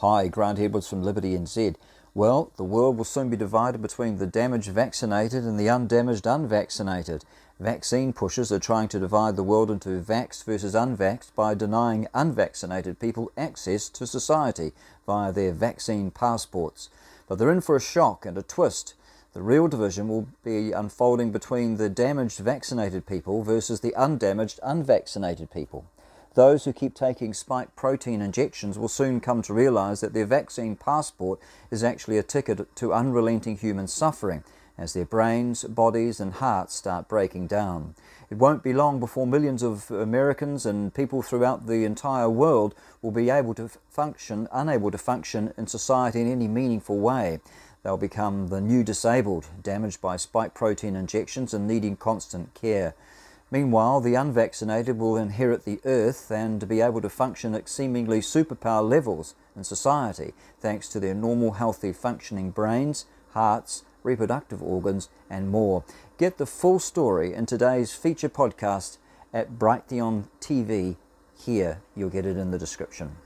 Hi, Grant Edwards from Liberty NZ. Well, the world will soon be divided between the damaged vaccinated and the undamaged unvaccinated. Vaccine pushers are trying to divide the world into vaxxed versus unvaxxed by denying unvaccinated people access to society via their vaccine passports. But they're in for a shock and a twist. The real division will be unfolding between the damaged vaccinated people versus the undamaged unvaccinated people. Those who keep taking spike protein injections will soon come to realize that their vaccine passport is actually a ticket to unrelenting human suffering as their brains, bodies, and hearts start breaking down. It won't be long before millions of Americans and people throughout the entire world will be able to function, unable to function in society in any meaningful way. They'll become the new disabled, damaged by spike protein injections and needing constant care. Meanwhile, the unvaccinated will inherit the earth and be able to function at seemingly superpower levels in society thanks to their normal, healthy, functioning brains, hearts, reproductive organs, and more. Get the full story in today's feature podcast at Brighteon TV. Here, you'll get it in the description.